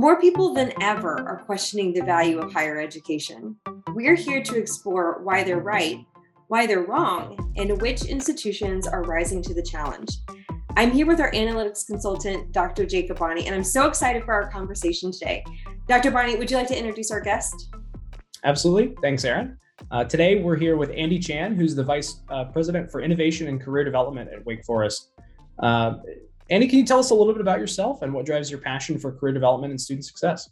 More people than ever are questioning the value of higher education. We're here to explore why they're right, why they're wrong, and which institutions are rising to the challenge. I'm here with our analytics consultant, Dr. Jacob Bonney, and I'm so excited for our conversation today. Dr. Bonney, would you like to introduce our guest? Absolutely. Thanks, Aaron. Uh, today, we're here with Andy Chan, who's the Vice uh, President for Innovation and Career Development at Wake Forest. Uh, Andy, can you tell us a little bit about yourself and what drives your passion for career development and student success?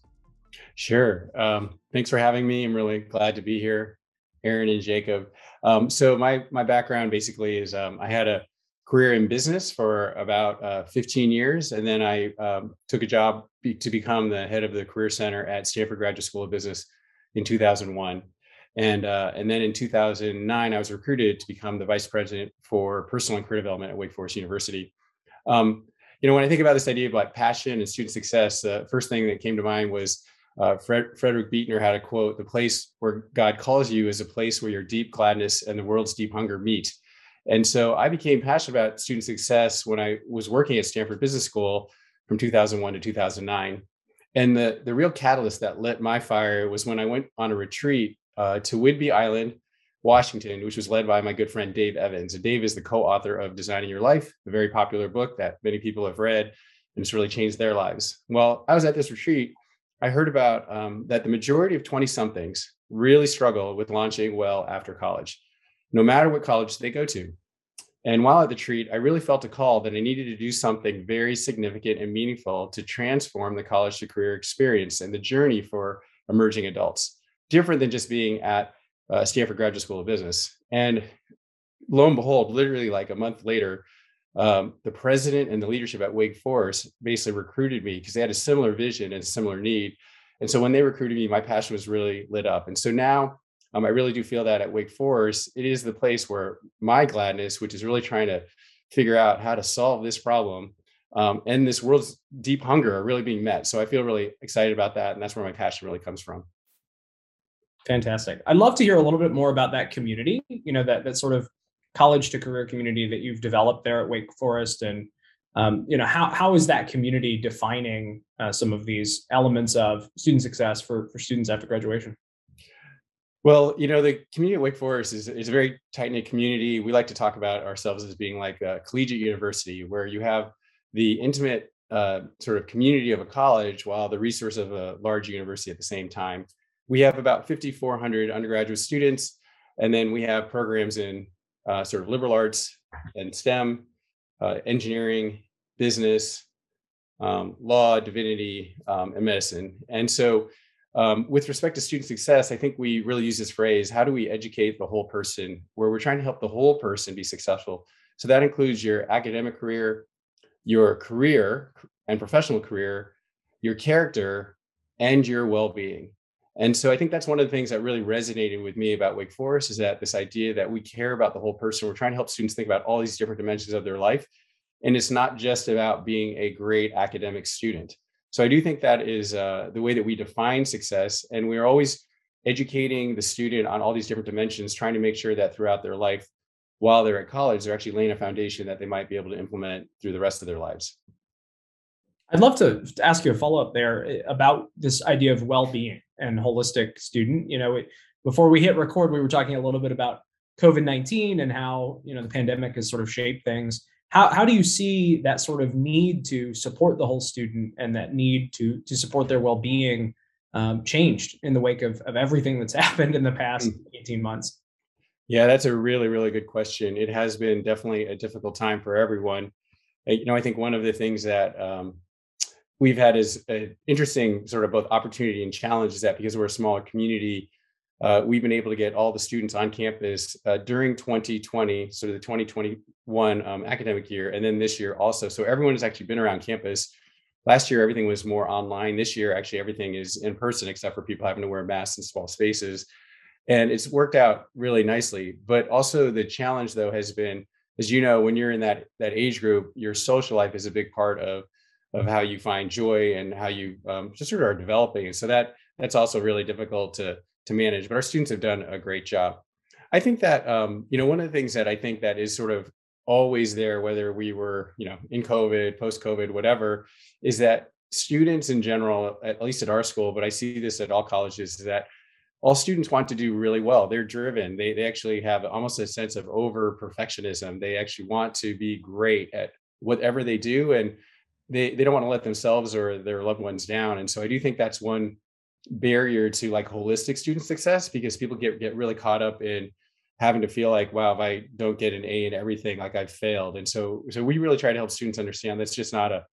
Sure. Um, thanks for having me. I'm really glad to be here, Aaron and Jacob. Um, so my my background basically is um, I had a career in business for about uh, 15 years, and then I um, took a job be, to become the head of the Career Center at Stanford Graduate School of Business in 2001. And uh, and then in 2009, I was recruited to become the vice president for personal and career development at Wake Forest University. Um, you know, when I think about this idea of like passion and student success, the first thing that came to mind was uh, Fred, Frederick Buechner had a quote: "The place where God calls you is a place where your deep gladness and the world's deep hunger meet." And so I became passionate about student success when I was working at Stanford Business School from 2001 to 2009. And the, the real catalyst that lit my fire was when I went on a retreat uh, to Whidbey Island, Washington, which was led by my good friend Dave Evans. And Dave is the co-author of Designing Your Life, a very popular book that many people have read, and it's really changed their lives. Well, I was at this retreat. I heard about um, that the majority of 20 somethings really struggle with launching well after college, no matter what college they go to. And while at the retreat, I really felt a call that I needed to do something very significant and meaningful to transform the college to career experience and the journey for emerging adults, different than just being at uh, Stanford Graduate School of Business. And lo and behold, literally like a month later, um, the president and the leadership at Wake Forest basically recruited me because they had a similar vision and similar need. And so when they recruited me, my passion was really lit up. And so now um, I really do feel that at Wake Forest, it is the place where my gladness, which is really trying to figure out how to solve this problem um, and this world's deep hunger are really being met. So I feel really excited about that. And that's where my passion really comes from. Fantastic. I'd love to hear a little bit more about that community, you know, that that sort of college to career community that you've developed there at Wake Forest. And um, you know how how is that community defining uh, some of these elements of student success for for students after graduation? Well you know the community at wake forest is, is a very tight knit community. We like to talk about ourselves as being like a collegiate university where you have the intimate uh, sort of community of a college while the resource of a large university at the same time we have about 5,400 undergraduate students, and then we have programs in uh, sort of liberal arts and STEM, uh, engineering, business, um, law, divinity, um, and medicine. And so, um, with respect to student success, I think we really use this phrase how do we educate the whole person, where we're trying to help the whole person be successful. So, that includes your academic career, your career and professional career, your character, and your well being. And so I think that's one of the things that really resonated with me about Wake Forest is that this idea that we care about the whole person. We're trying to help students think about all these different dimensions of their life. And it's not just about being a great academic student. So I do think that is uh, the way that we define success. And we're always educating the student on all these different dimensions, trying to make sure that throughout their life, while they're at college, they're actually laying a foundation that they might be able to implement through the rest of their lives. I'd love to ask you a follow up there eh, about this idea of well being and holistic student. You know, it, before we hit record, we were talking a little bit about COVID nineteen and how you know the pandemic has sort of shaped things. How how do you see that sort of need to support the whole student and that need to to support their well being um, changed in the wake of of everything that's happened in the past mm. eighteen months? Yeah, that's a really really good question. It has been definitely a difficult time for everyone. You know, I think one of the things that um, we've had is an interesting sort of both opportunity and challenge is that because we're a smaller community, uh, we've been able to get all the students on campus uh, during 2020, so the 2021 um, academic year, and then this year also. So everyone has actually been around campus. Last year, everything was more online. This year, actually, everything is in person, except for people having to wear masks in small spaces. And it's worked out really nicely. But also, the challenge, though, has been, as you know, when you're in that that age group, your social life is a big part of of how you find joy and how you um, just sort of are developing. And so that that's also really difficult to to manage. But our students have done a great job. I think that um, you know one of the things that I think that is sort of always there, whether we were you know in COVID, post COVID, whatever, is that students in general, at least at our school, but I see this at all colleges, is that all students want to do really well. They're driven. They, they actually have almost a sense of over perfectionism. They actually want to be great at whatever they do. And they, they don't want to let themselves or their loved ones down. And so I do think that's one barrier to like holistic student success because people get, get really caught up in having to feel like, wow, if I don't get an A in everything, like I've failed. And so, so we really try to help students understand that's just not a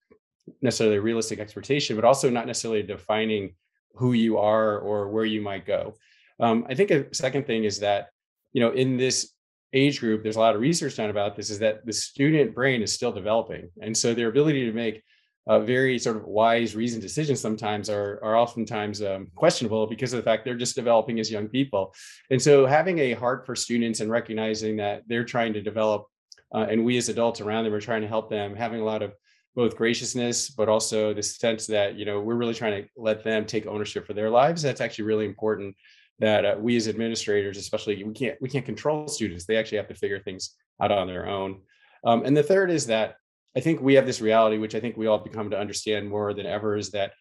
necessarily a realistic expectation, but also not necessarily defining who you are or where you might go. Um, I think a second thing is that, you know, in this age group, there's a lot of research done about this, is that the student brain is still developing. And so their ability to make uh, very sort of wise, reasoned decisions sometimes are, are oftentimes um, questionable because of the fact they're just developing as young people. And so having a heart for students and recognizing that they're trying to develop, uh, and we as adults around them are trying to help them, having a lot of both graciousness, but also the sense that you know we're really trying to let them take ownership for their lives. That's actually really important. That uh, we as administrators, especially, we can't we can't control students. They actually have to figure things out on their own. Um, and the third is that I think we have this reality, which I think we all become to understand more than ever, is that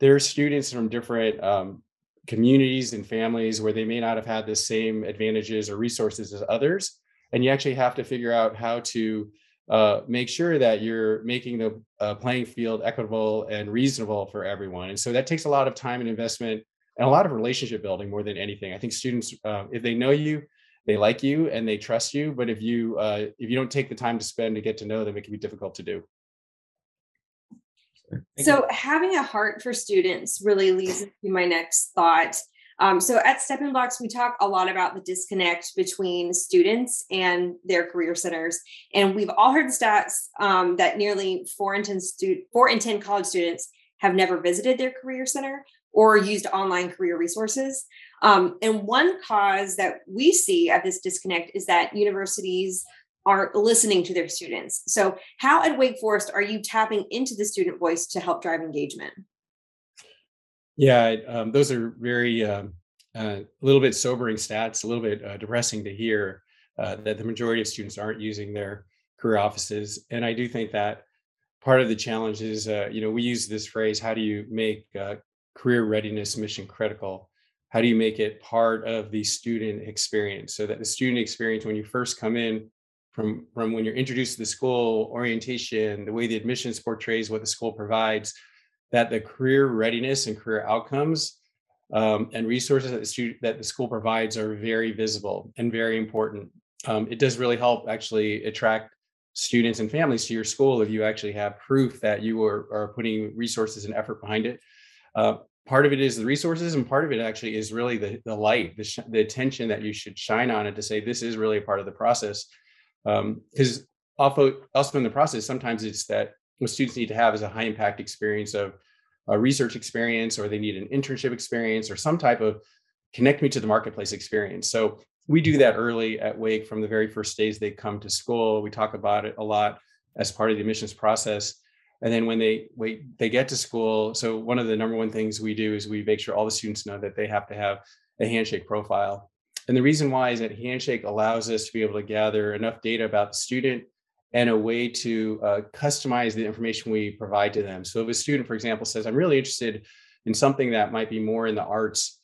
there are students from different um, communities and families where they may not have had the same advantages or resources as others, and you actually have to figure out how to uh, make sure that you're making the uh, playing field equitable and reasonable for everyone. And so that takes a lot of time and investment and a lot of relationship building more than anything. I think students, uh, if they know you, they like you and they trust you. But if you uh, if you don't take the time to spend to get to know them, it can be difficult to do. So having a heart for students really leads to my next thought. Um, so at Stepping Blocks, we talk a lot about the disconnect between students and their career centers. And we've all heard the stats um, that nearly four in 10 stu- four in 10 college students have never visited their career center or used online career resources. Um, and one cause that we see of this disconnect is that universities aren't listening to their students. So, how at Wake Forest are you tapping into the student voice to help drive engagement? Yeah, um, those are very um, uh, a little bit sobering stats, a little bit uh, depressing to hear uh, that the majority of students aren't using their career offices. And I do think that part of the challenge is, uh, you know, we use this phrase, how do you make uh, career readiness mission critical? How do you make it part of the student experience so that the student experience when you first come in from, from when you're introduced to the school, orientation, the way the admissions portrays what the school provides, that the career readiness and career outcomes um, and resources that the student that the school provides are very visible and very important. Um, it does really help actually attract students and families to your school if you actually have proof that you are, are putting resources and effort behind it. Uh, part of it is the resources, and part of it actually is really the, the light, the, sh- the attention that you should shine on it to say this is really a part of the process. Because um, also, also in the process, sometimes it's that what students need to have is a high impact experience of a research experience or they need an internship experience or some type of connect me to the marketplace experience. So we do that early at Wake from the very first days they come to school. We talk about it a lot as part of the admissions process. And then when they wait, they get to school. So one of the number one things we do is we make sure all the students know that they have to have a handshake profile. And the reason why is that handshake allows us to be able to gather enough data about the student and a way to uh, customize the information we provide to them. So if a student, for example, says, I'm really interested in something that might be more in the arts,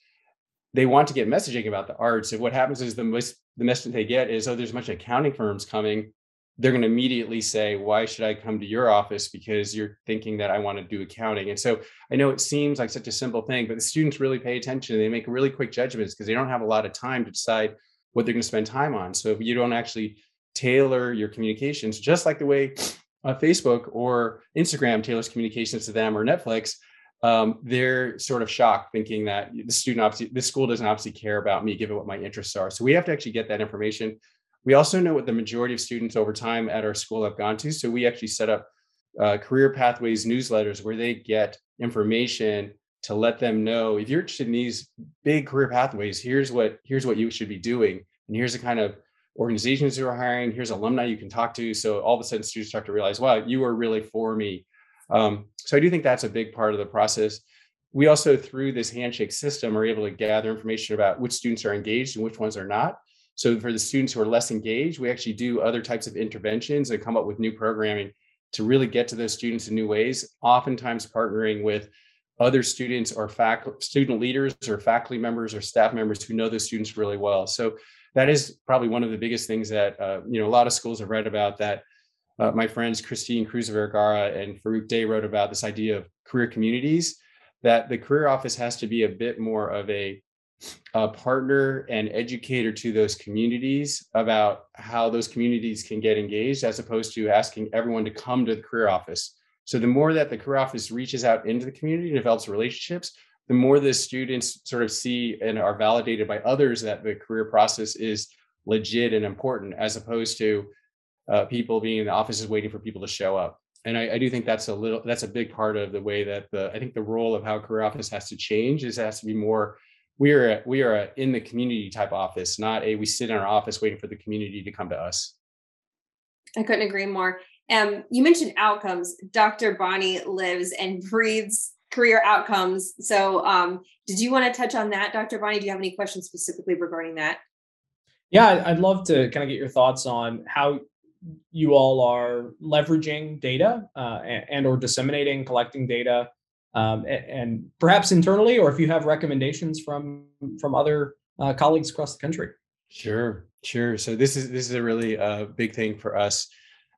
they want to get messaging about the arts. If what happens is the most the message they get is, oh, there's a bunch of accounting firms coming, they're going to immediately say, why should I come to your office? Because you're thinking that I want to do accounting. And so I know it seems like such a simple thing, but the students really pay attention. They make really quick judgments because they don't have a lot of time to decide what they're going to spend time on. So if you don't actually tailor your communications just like the way uh, Facebook or Instagram tailors communications to them or Netflix, um, they're sort of shocked thinking that the student obviously, the school doesn't obviously care about me given what my interests are. So we have to actually get that information. We also know what the majority of students over time at our school have gone to. So we actually set up uh, career pathways newsletters where they get information to let them know if you're interested in these big career pathways, here's what here's what you should be doing, and here's the kind of organizations who are hiring. Here's alumni you can talk to. So all of a sudden, students start to realize, wow, you are really for me. Um, so I do think that's a big part of the process. We also, through this handshake system, are able to gather information about which students are engaged and which ones are not. So for the students who are less engaged, we actually do other types of interventions and come up with new programming to really get to those students in new ways, oftentimes partnering with other students or student leaders or faculty members or staff members who know those students really well. So that is probably one of the biggest things that uh, you know a lot of schools have read about that uh, my friends Christine Cruz Vergara and Farouk Dey wrote about this idea of career communities that the career office has to be a bit more of a, a partner and educator to those communities about how those communities can get engaged as opposed to asking everyone to come to the career office so the more that the career office reaches out into the community, develops relationships, the more the students sort of see and are validated by others that the career process is legit and important, as opposed to uh, people being in the offices waiting for people to show up. And I, I, do think that's a little that's a big part of the way that the I think the role of how career office has to change is it has to be more we are a, we are a in the community type office, not a we sit in our office waiting for the community to come to us. I couldn't agree more. Um, you mentioned outcomes. Dr. Bonnie lives and breathes career outcomes. So, um, did you want to touch on that, Dr. Bonnie? Do you have any questions specifically regarding that? Yeah, I'd love to kind of get your thoughts on how you all are leveraging data uh, and, and, or disseminating, collecting data, um, and, and, perhaps internally, or if you have recommendations from from other uh, colleagues across the country. Sure, sure. So this is this is a really uh, big thing for us.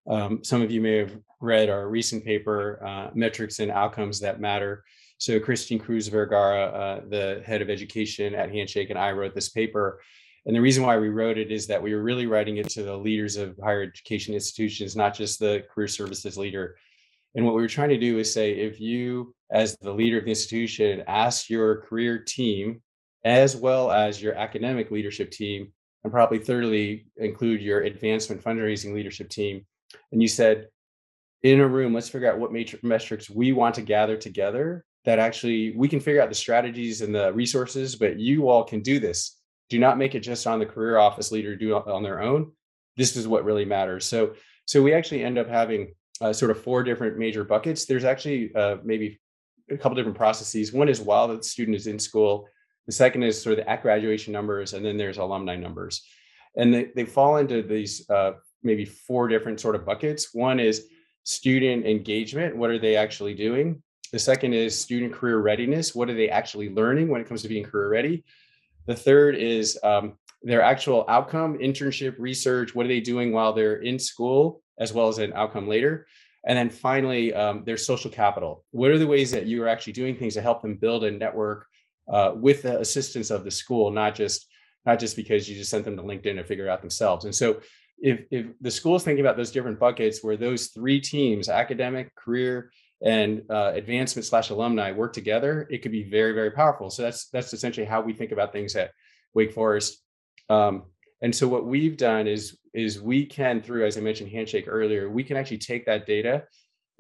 Um, some of you may have read our recent paper, uh, Metrics and Outcomes That Matter. So Christine Cruz Vergara, uh, the head of education at Handshake, and I wrote this paper. And the reason why we wrote it is that we were really writing it to the leaders of higher education institutions, not just the career services leader. And what we were trying to do is say, if you, as the leader of the institution, ask your career team, as well as your academic leadership team, and probably thirdly, include your advancement fundraising leadership team, and you said in a room let's figure out what matrix metrics we want to gather together that actually we can figure out the strategies and the resources but you all can do this. Do not make it just on the career office leader do on their own. This is what really matters. So so we actually end up having uh, sort of four different major buckets there's actually uh, maybe a couple different processes one is while the student is in school the second is sort of the at graduation numbers and then there's alumni numbers and they, they fall into these uh, maybe four different sort of buckets. One is student engagement. What are they actually doing? The second is student career readiness. What are they actually learning when it comes to being career ready? The third is um, their actual outcome, internship, research. What are they doing while they're in school, as well as an outcome later? And then finally, um, their social capital. What are the ways that you are actually doing things to help them build a network uh, with the assistance of the school, not just not just because you just sent them to LinkedIn to figure out themselves. And so if if the school is thinking about those different buckets where those three teams academic career and uh, advancement slash alumni work together it could be very very powerful so that's that's essentially how we think about things at wake forest um, and so what we've done is is we can through as i mentioned handshake earlier we can actually take that data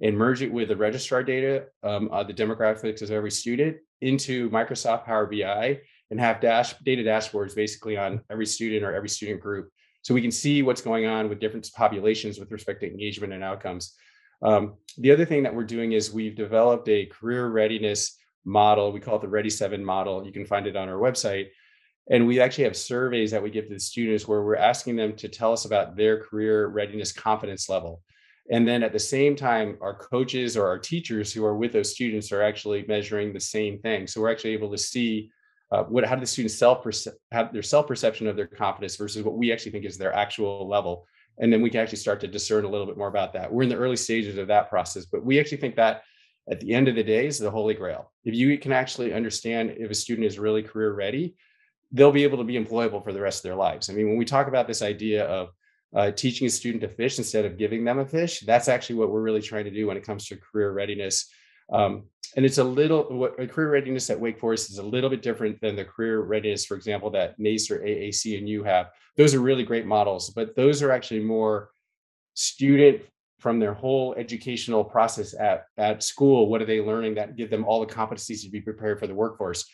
and merge it with the registrar data um, uh, the demographics of every student into microsoft power bi and have dash data dashboards basically on every student or every student group so we can see what's going on with different populations with respect to engagement and outcomes. Um, the other thing that we're doing is we've developed a career readiness model. We call it the Ready Seven model. You can find it on our website. And we actually have surveys that we give to the students where we're asking them to tell us about their career readiness confidence level. And then at the same time, our coaches or our teachers who are with those students are actually measuring the same thing. So we're actually able to see uh, what how do the students self have their self perception of their confidence versus what we actually think is their actual level and then we can actually start to discern a little bit more about that we're in the early stages of that process but we actually think that at the end of the day is the holy grail if you can actually understand if a student is really career ready they'll be able to be employable for the rest of their lives i mean when we talk about this idea of uh, teaching a student to fish instead of giving them a fish that's actually what we're really trying to do when it comes to career readiness um, and it's a little what career readiness at Wake Forest is a little bit different than the career readiness, for example, that NACE or AAC&U have. Those are really great models, but those are actually more student from their whole educational process at, at school. What are they learning that give them all the competencies to be prepared for the workforce?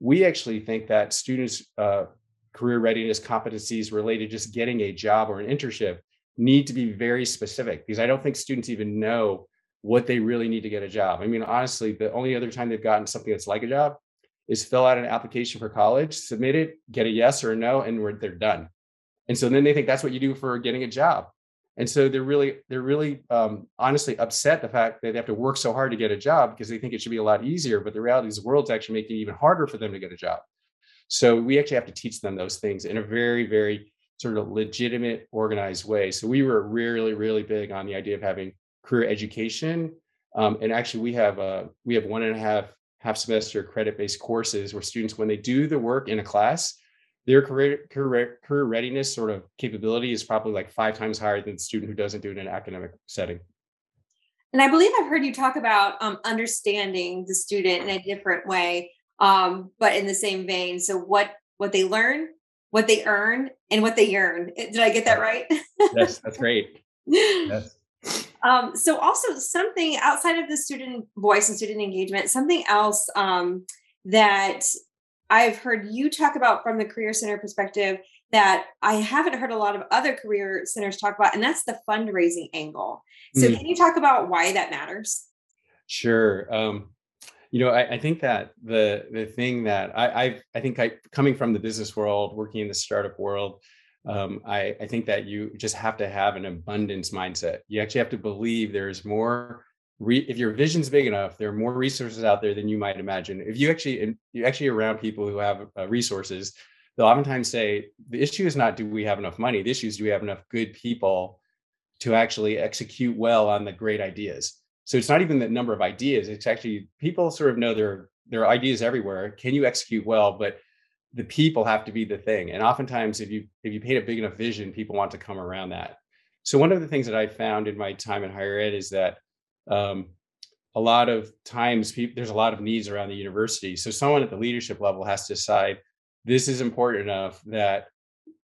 We actually think that students' uh, career readiness competencies related to just getting a job or an internship need to be very specific because I don't think students even know what they really need to get a job. I mean, honestly, the only other time they've gotten something that's like a job is fill out an application for college, submit it, get a yes or a no, and they're done. And so then they think that's what you do for getting a job. And so they're really they're really um, honestly upset the fact that they have to work so hard to get a job because they think it should be a lot easier but the reality is the world's actually making it even harder for them to get a job. So we actually have to teach them those things in a very very sort of legitimate organized way. So we were really really big on the idea of having career education um, and actually we have uh, we have one and a half half semester credit based courses where students when they do the work in a class their career, career, career readiness sort of capability is probably like five times higher than the student who doesn't do it in an academic setting. And I believe I've heard you talk about um, understanding the student in a different way, um, but in the same vein. So what what they learn, what they earn, and what they earn. Did I get that right? yes, that's great. Yes. Um, so also something outside of the student voice and student engagement, something else um, that I've heard you talk about from the Career Center perspective that I haven't heard a lot of other career centers talk about, and that's the fundraising angle. So, mm. can you talk about why that matters? Sure. Um, you know, I, I, think that the the thing that I I've, i think I coming from the business world, working in the startup world, um, I, I think that you just have to have an abundance mindset. You actually have to believe there's more re, if your vision's big enough, there are more resources out there than you might imagine. If you actually you actually around people who have uh, resources, they'll oftentimes say the issue is not do we have enough money. The issue is do we have enough good people to actually execute well on the great ideas. So it's not even the number of ideas. It's actually people sort of know there there are ideas everywhere. Can you execute well? But the people have to be the thing. And oftentimes, if you if you paint a big enough vision, people want to come around that. So one of the things that I found in my time in higher ed is that um, a lot of times people, there's a lot of needs around the university. So someone at the leadership level has to decide this is important enough that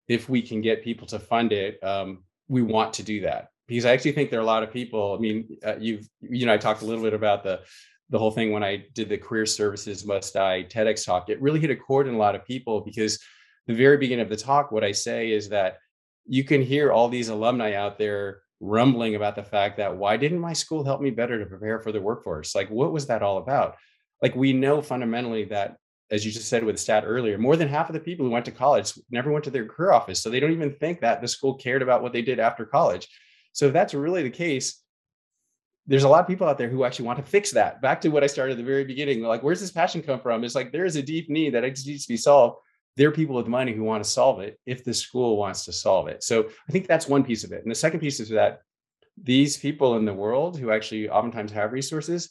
if we can get people to fund it, um, we want to do that. Because I actually think there are a lot of people. I mean, uh, you've you know I talked a little bit about the the whole thing when I did the career services must die TEDx talk. It really hit a chord in a lot of people because the very beginning of the talk, what I say is that you can hear all these alumni out there rumbling about the fact that why didn't my school help me better to prepare for the workforce? Like, what was that all about? Like, we know fundamentally that, as you just said with the stat earlier, more than half of the people who went to college never went to their career office. So they don't even think that the school cared about what they did after college. So if that's really the case, there's a lot of people out there who actually want to fix that. Back to what I started at the very beginning, like, where's this passion come from? It's like there is a deep need that needs to be solved there are people with money who want to solve it if the school wants to solve it. So I think that's one piece of it. And the second piece is that these people in the world who actually oftentimes have resources,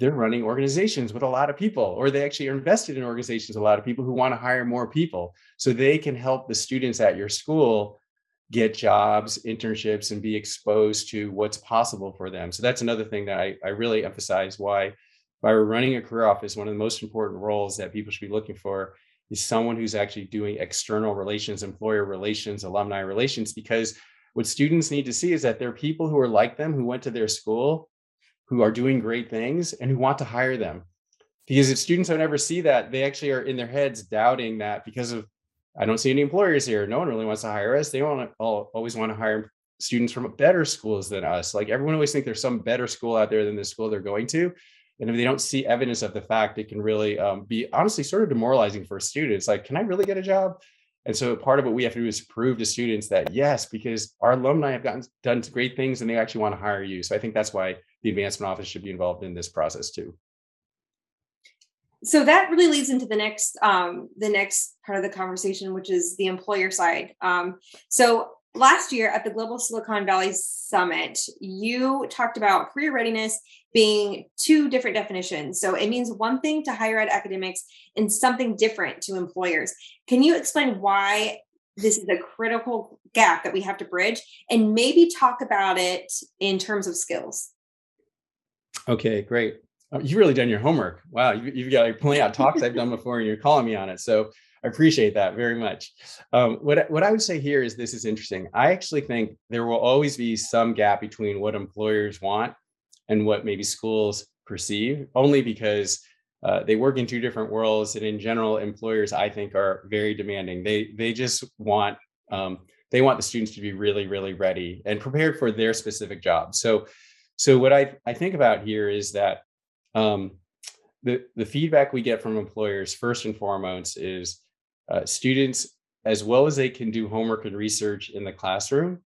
they're running organizations with a lot of people, or they actually are invested in organizations a lot of people who want to hire more people. So they can help the students at your school get jobs, internships, and be exposed to what's possible for them. So that's another thing that I, I really emphasize why by running a career office, one of the most important roles that people should be looking for is someone who's actually doing external relations, employer relations, alumni relations, because what students need to see is that there are people who are like them who went to their school, who are doing great things, and who want to hire them. Because if students don't ever see that, they actually are in their heads doubting that because of, I don't see any employers here. No one really wants to hire us. They want to always want to hire students from better schools than us. Like everyone always think there's some better school out there than the school they're going to and if they don't see evidence of the fact it can really um, be honestly sort of demoralizing for students like can i really get a job? And so part of what we have to do is prove to students that yes because our alumni have gotten done great things and they actually want to hire you. So i think that's why the advancement office should be involved in this process too. So that really leads into the next um, the next part of the conversation which is the employer side. Um, so last year at the Global Silicon Valley Summit, you talked about career readiness being two different definitions. So it means one thing to higher ed academics and something different to employers. Can you explain why this is a critical gap that we have to bridge and maybe talk about it in terms of skills? Okay, great. Oh, you've really done your homework. Wow, you, have got plenty of talks I've done before, and you're calling me on it. So I appreciate that very much. Um, what what I would say here is this is interesting. I actually think there will always be some gap between what employers want and what maybe schools perceive, only because uh, they work in two different worlds. And in general, employers I think are very demanding. They they just want um, they want the students to be really really ready and prepared for their specific job. So so what I I think about here is that um, the the feedback we get from employers first and foremost is uh, students, as well as they can do homework and research in the classroom,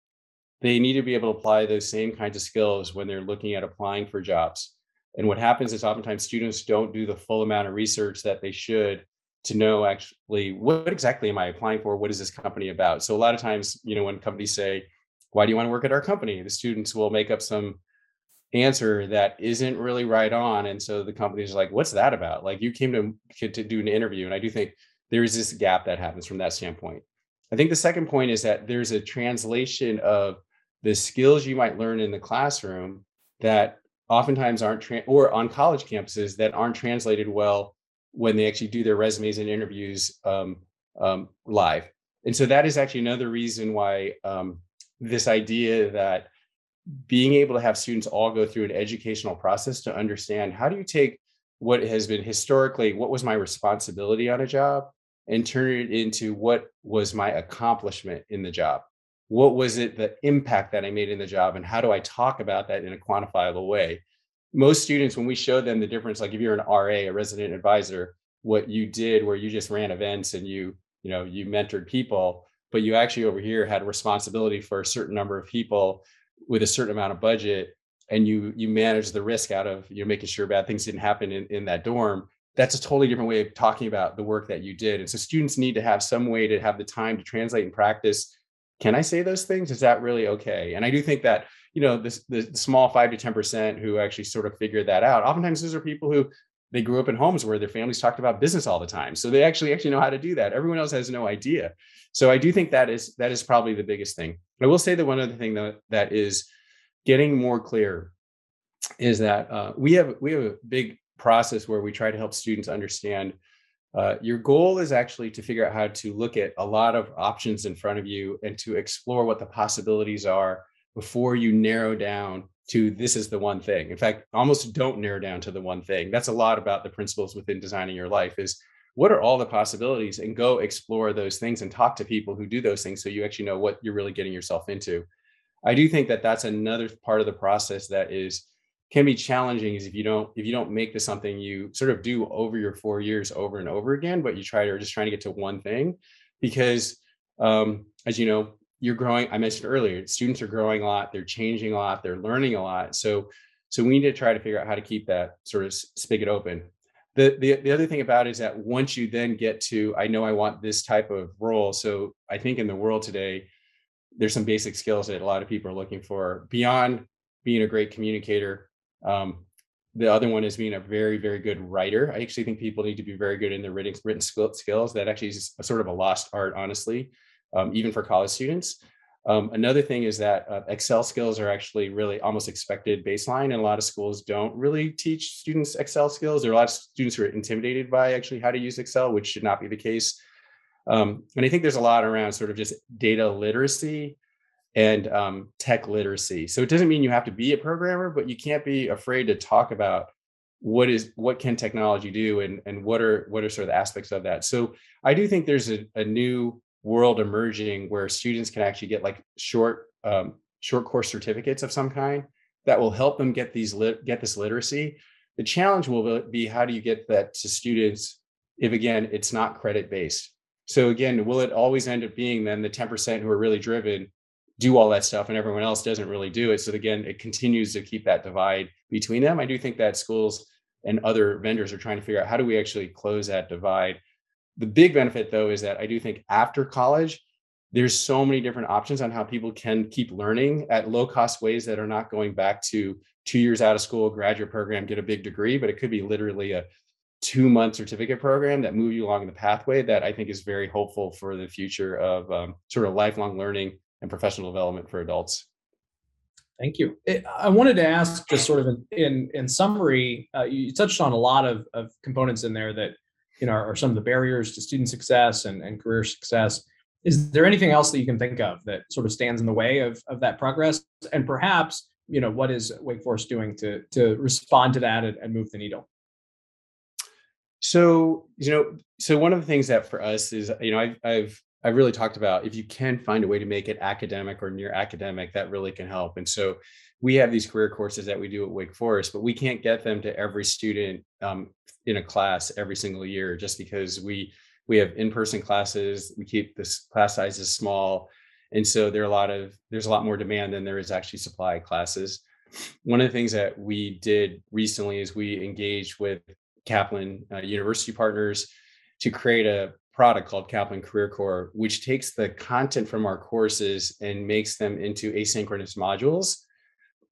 they need to be able to apply those same kinds of skills when they're looking at applying for jobs. And what happens is oftentimes students don't do the full amount of research that they should to know actually what exactly am I applying for? What is this company about? So a lot of times, you know, when companies say, why do you want to work at our company? The students will make up some answer that isn't really right on. And so the company's like, what's that about? Like you came to, to do an interview. And I do think there is this gap that happens from that standpoint. I think the second point is that there's a translation of the skills you might learn in the classroom that oftentimes aren't tra- or on college campuses that aren't translated well when they actually do their resumes and interviews um, um, live. And so that is actually another reason why um, this idea that being able to have students all go through an educational process to understand how do you take what has been historically what was my responsibility on a job and turn it into what was my accomplishment in the job. What was it the impact that i made in the job and how do i talk about that in a quantifiable way? Most students when we show them the difference like if you're an ra a resident advisor what you did where you just ran events and you you know you mentored people but you actually over here had responsibility for a certain number of people with a certain amount of budget and you you manage the risk out of you know making sure bad things didn't happen in, in that dorm that's a totally different way of talking about the work that you did and so students need to have some way to have the time to translate and practice can I say those things? Is that really okay? And I do think that, you know, this, the small five to 10% who actually sort of figured that out, oftentimes those are people who they grew up in homes where their families talked about business all the time. So they actually actually know how to do that. Everyone else has no idea. So I do think that is that is probably the biggest thing. I will say that one other thing that that is getting more clear is that uh, we have we have a big process where we try to help students understand uh, your goal is actually to figure out how to look at a lot of options in front of you and to explore what the possibilities are before you narrow down to this is the one thing. In fact, almost don't narrow down to the one thing. That's a lot about the principles within designing your life is what are all the possibilities and go explore those things and talk to people who do those things so you actually know what you're really getting yourself into. I do think that that's another part of the process that is can be challenging is if you don't if you don't make this something you sort of do over your four years over and over again but you try to just trying to get to one thing. Because um, as you know you're growing i mentioned earlier students are growing a lot they're changing a lot they're learning a lot. So so we need to try to figure out how to keep that sort of spigot open. The, the the other thing about is that once you then get to i know i want this type of role. So i think in the world today there's some basic skills that a lot of people are looking for. Beyond being a great communicator um, the other one is being a very, very good writer. I actually think people need to be very good in their written, written skills. That actually is sort of a lost art, honestly, um, even for college students. Um, another thing is that uh, Excel skills are actually really almost expected baseline, and a lot of schools don't really teach students Excel skills. There are a lot of students who are intimidated by actually how to use Excel, which should not be the case. Um, and I think there's a lot around sort of just data literacy and um, tech literacy. So it doesn't mean you have to be a programmer, but you can't be afraid to talk about what is what can technology do and and what are what are sort of the aspects of that. So I do think there's a, a new world emerging where students can actually get like short um, short course certificates of some kind that will help them get these lit, get this literacy. The challenge will be how do you get that to students if again it's not credit based. So again, will it always end up being then the 10% who are really driven do all that stuff and everyone else doesn't really do it. So again, it continues to keep that divide between them. I do think that schools and other vendors are trying to figure out how do we actually close that divide. The big benefit though is that I do think after college, there's so many different options on how people can keep learning at low cost ways that are not going back to two years out of school, graduate program, get a big degree, but it could be literally a two month certificate program that move you along the pathway that I think is very hopeful for the future of um, sort of lifelong learning and professional development for adults. Thank you. I wanted to ask, just sort of in in, in summary, uh, you touched on a lot of, of components in there that you know are, are some of the barriers to student success and, and career success. Is there anything else that you can think of that sort of stands in the way of, of that progress? And perhaps, you know, what is Wake Forest doing to to respond to that and, and move the needle? So, you know, so one of the things that for us is, you know, I've, I've I've really talked about if you can find a way to make it academic or near academic, that really can help. And so we have these career courses that we do at Wake Forest, but we can't get them to every student um, in a class every single year just because we we have in-person classes. We keep this class sizes small, and so there are a lot of there's a lot more demand than there is actually supply classes one of the things that we did recently is we engaged with kaplan uh, university partners to create a product called kaplan career core which takes the content from our courses and makes them into asynchronous modules.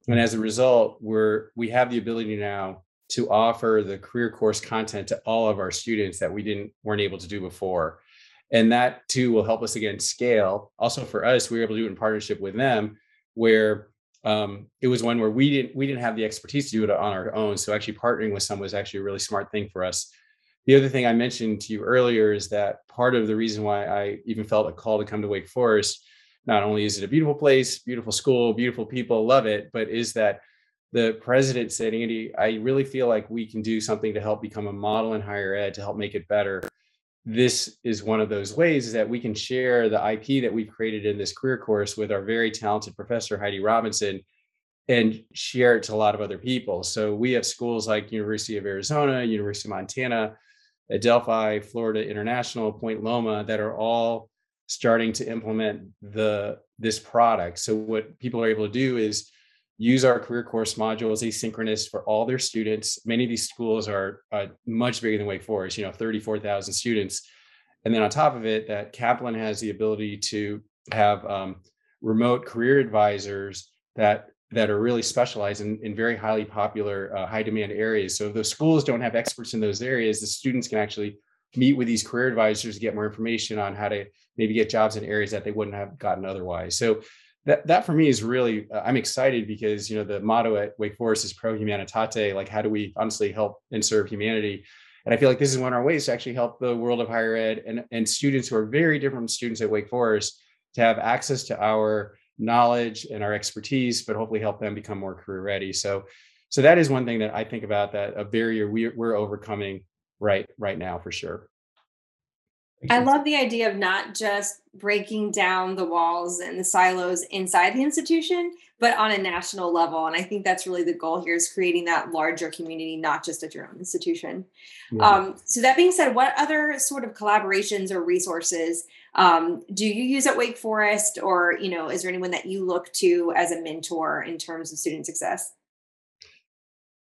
And as a result we're we have the ability now to offer the career course content to all of our students that we didn't weren't able to do before. And that too will help us again scale. Also for us we were able to do it in partnership with them where um, it was one where we didn't we didn't have the expertise to do it on our own. So actually partnering with someone was actually a really smart thing for us the other thing i mentioned to you earlier is that part of the reason why i even felt a call to come to wake forest not only is it a beautiful place beautiful school beautiful people love it but is that the president said andy i really feel like we can do something to help become a model in higher ed to help make it better this is one of those ways is that we can share the IP that we've created in this career course with our very talented professor, Heidi Robinson, and share it to a lot of other people. So we have schools like University of Arizona, University of Montana, Adelphi, Florida International, Point Loma that are all starting to implement the this product. So what people are able to do is use our career course modules asynchronous for all their students. Many of these schools are uh, much bigger than Wake Forest, you know, 34,000 students. And then on top of it, that Kaplan has the ability to have um, remote career advisors that that are really specialized in, in very highly popular, uh, high demand areas. So if those schools don't have experts in those areas, the students can actually meet with these career advisors to get more information on how to maybe get jobs in areas that they wouldn't have gotten otherwise. So that that for me is really uh, I'm excited because you know the motto at Wake Forest is pro humanitate like how do we honestly help and serve humanity and I feel like this is one of our ways to actually help the world of higher ed and, and students who are very different students at Wake Forest to have access to our knowledge and our expertise, but hopefully help them become more career ready. So, so that is one thing that I think about that a barrier we, we're overcoming right right now for sure. I love the idea of not just breaking down the walls and the silos inside the institution, but on a national level. And I think that's really the goal here is creating that larger community, not just at your own institution. Yeah. Um, so that being said, what other sort of collaborations or resources um, do you use at Wake Forest, or you know, is there anyone that you look to as a mentor in terms of student success?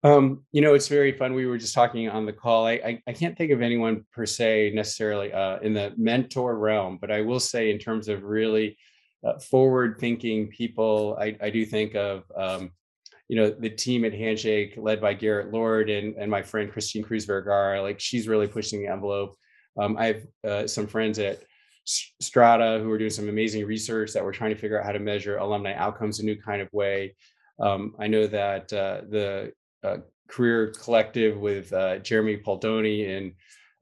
Um, you know, it's very fun. We were just talking on the call. I, I, I can't think of anyone per se necessarily uh, in the mentor realm, but I will say in terms of really uh, forward-thinking people, I, I do think of um, you know the team at Handshake led by Garrett Lord and and my friend Christine Cruz Vergara. Like she's really pushing the envelope. Um, I have uh, some friends at Strata who are doing some amazing research that we're trying to figure out how to measure alumni outcomes a new kind of way. Um, I know that uh, the uh, career collective with uh, Jeremy Podany in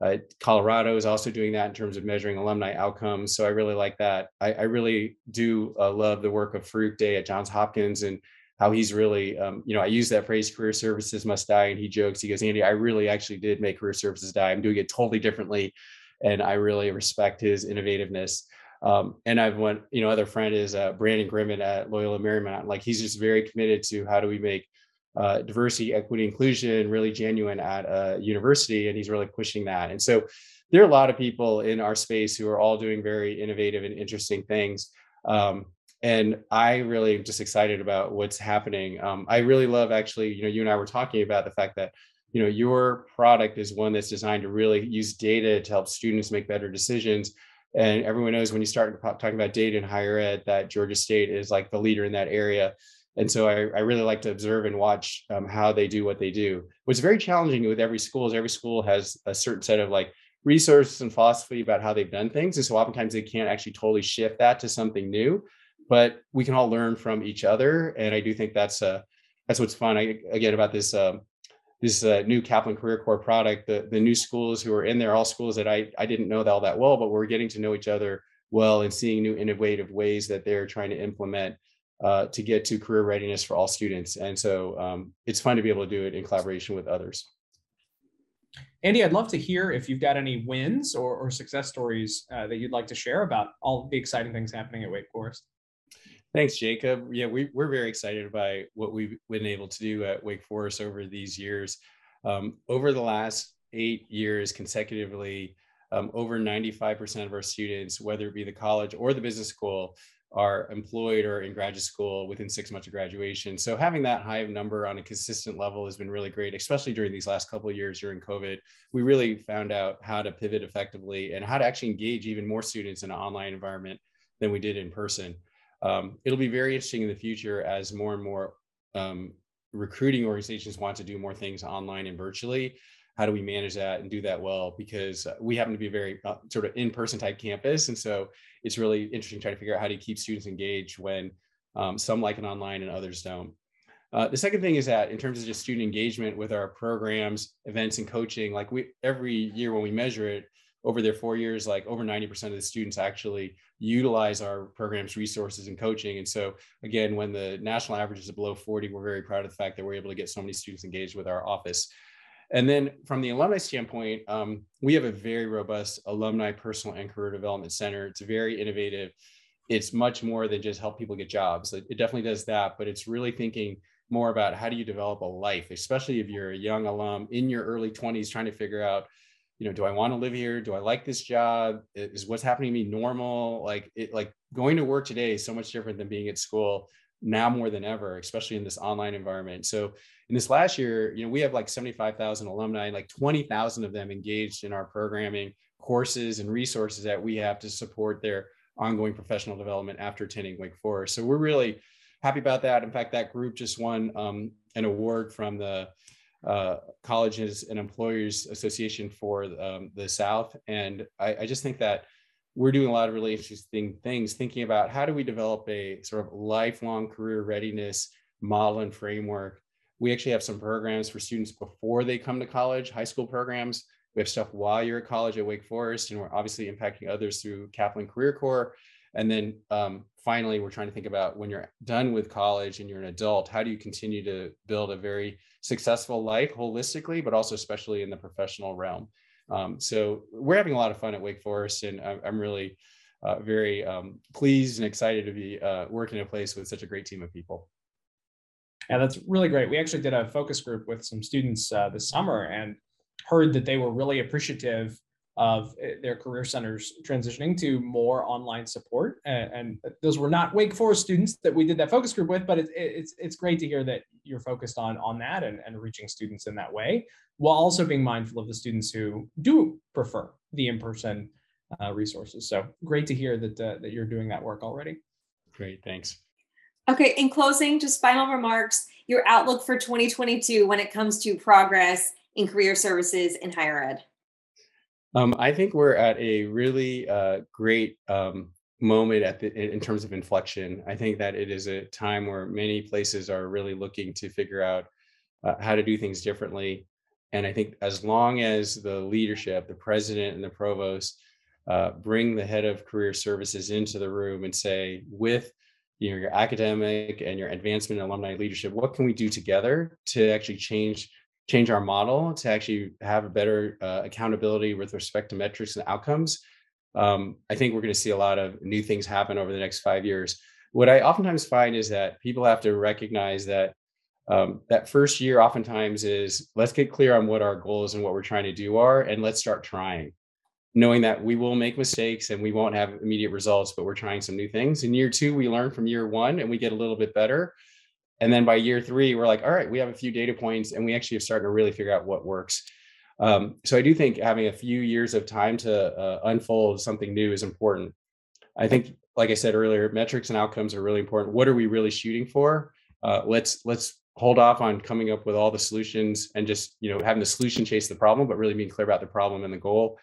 uh, Colorado is also doing that in terms of measuring alumni outcomes. So I really like that. I, I really do uh, love the work of Farouk Dey at Johns Hopkins and how he's really, um, you know, I use that phrase career services must die. And he jokes, he goes, Andy, I really actually did make career services die. I'm doing it totally differently. And I really respect his innovativeness. Um, and I've one, you know, other friend is uh, Brandon Grimmett at Loyola Marymount. Like he's just very committed to how do we make uh, diversity, equity, inclusion really genuine at a university, and he's really pushing that. And so there are a lot of people in our space who are all doing very innovative and interesting things. Um, and I really am just excited about what's happening. Um, I really love actually, you know, you and I were talking about the fact that you know your product is one that's designed to really use data to help students make better decisions and everyone knows when you start talking about data in higher ed that georgia state is like the leader in that area and so I, I really like to observe and watch um, how they do what they do. What's very challenging with every school is every school has a certain set of like resources and philosophy about how they've done things. And so oftentimes they can't actually totally shift that to something new, but we can all learn from each other. And I do think that's uh, that's what's fun I, again about this um, this uh, new Kaplan Career Core product. The the new schools who are in there, all schools that I I didn't know all that well, but we're getting to know each other well and seeing new innovative ways that they're trying to implement uh, to get to career readiness for all students. And so um, it's fun to be able to do it in collaboration with others. Andy, I'd love to hear if you've got any wins or, or success stories uh, that you'd like to share about all the exciting things happening at Wake Forest. Thanks, Jacob. Yeah, we, we're very excited by what we've been able to do at Wake Forest over these years. Um, over the last eight years consecutively, um, over 95% of our students, whether it be the college or the business school, are employed or in graduate school within six months of graduation. So having that high number on a consistent level has been really great, especially during these last couple of years during COVID. We really found out how to pivot effectively and how to actually engage even more students in an online environment than we did in person. Um, it'll be very interesting in the future as more and more um, recruiting organizations want to do more things online and virtually. How do we manage that and do that well? Because we happen to be a very uh, sort of in-person type campus. And so it's really interesting trying to figure out how do you keep students engaged when um, some like it online and others don't. Uh, the second thing is that in terms of just student engagement with our programs events and coaching like we every year when we measure it over their four years like over 90% of the students actually utilize our programs resources and coaching and so again when the national average is below 40 we're very proud of the fact that we're able to get so many students engaged with our office and then from the alumni standpoint, um, we have a very robust alumni personal and career development center. It's very innovative. It's much more than just help people get jobs. It, it definitely does that, but it's really thinking more about how do you develop a life, especially if you're a young alum in your early 20s trying to figure out, you know, do I want to live here? Do I like this job? Is what's happening to me normal? Like it, like going to work today is so much different than being at school now more than ever, especially in this online environment. So in this last year, you know, we have like 75,000 alumni, like 20,000 of them engaged in our programming courses and resources that we have to support their ongoing professional development after attending Wake Forest. So we're really happy about that. In fact, that group just won um, an award from the uh, Colleges and Employers Association for um, the South. And I, I just think that we're doing a lot of really interesting things, thinking about how do we develop a sort of lifelong career readiness model and framework we actually have some programs for students before they come to college, high school programs. We have stuff while you're at college at Wake Forest, and we're obviously impacting others through Kaplan Career Corps. And then um, finally, we're trying to think about when you're done with college and you're an adult, how do you continue to build a very successful life holistically, but also especially in the professional realm. Um, so we're having a lot of fun at Wake Forest, and I'm, really uh, very um, pleased and excited to be uh, working in a place with such a great team of people. Yeah, that's really great. We actually did a focus group with some students uh, this summer and heard that they were really appreciative of eh, their career centers transitioning to more online support. And, and, those were not Wake Forest students that we did that focus group with, but it, it's it's great to hear that you're focused on on that and, and reaching students in that way, while also being mindful of the students who do prefer the in-person uh, resources. So great to hear that uh, that you're doing that work already. Great, thanks. Okay, in closing, just final remarks, your outlook for 2022 when it comes to progress in career services in higher ed. Um, I think we're at a really uh, great um, moment at the, in terms of inflection. I think that it is a time where many places are really looking to figure out uh, how to do things differently. And I think as long as the leadership, the president and the provost, uh, bring the head of career services into the room and say, with you know your academic and your advancement in alumni leadership what can we do together to actually change change our model to actually have a better uh, accountability with respect to metrics and outcomes um, i think we're going to see a lot of new things happen over the next five years what i oftentimes find is that people have to recognize that um, that first year oftentimes is let's get clear on what our goals and what we're trying to do are and let's start trying knowing that we will make mistakes and we won't have immediate results, but we're trying some new things. In year two, we learn from year one and we get a little bit better. And then by year three, we're like, all right, we have a few data points and we actually have started to really figure out what works. Um, so I do think having a few years of time to uh, unfold something new is important. I think, like I said earlier, metrics and outcomes are really important. What are we really shooting for? Uh, let's let's hold off on coming up with all the solutions and just you know having the solution chase the problem, but really being clear about the problem and the goal.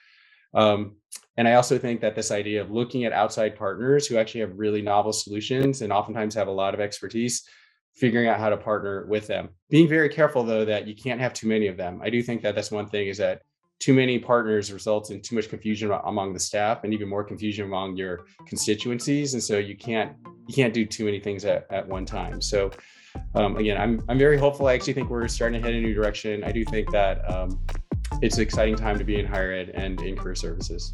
Um, and I also think that this idea of looking at outside partners who actually have really novel solutions and oftentimes have a lot of expertise, figuring out how to partner with them. Being very careful though that you can't have too many of them. I do think that that's one thing is that too many partners results in too much confusion among the staff and even more confusion among your constituencies. And so you can't you can't do too many things at, at one time. So um, again, I'm I'm very hopeful. I actually think we're starting to head in a new direction. I do think that um, it's an exciting time to be in higher ed and in career services.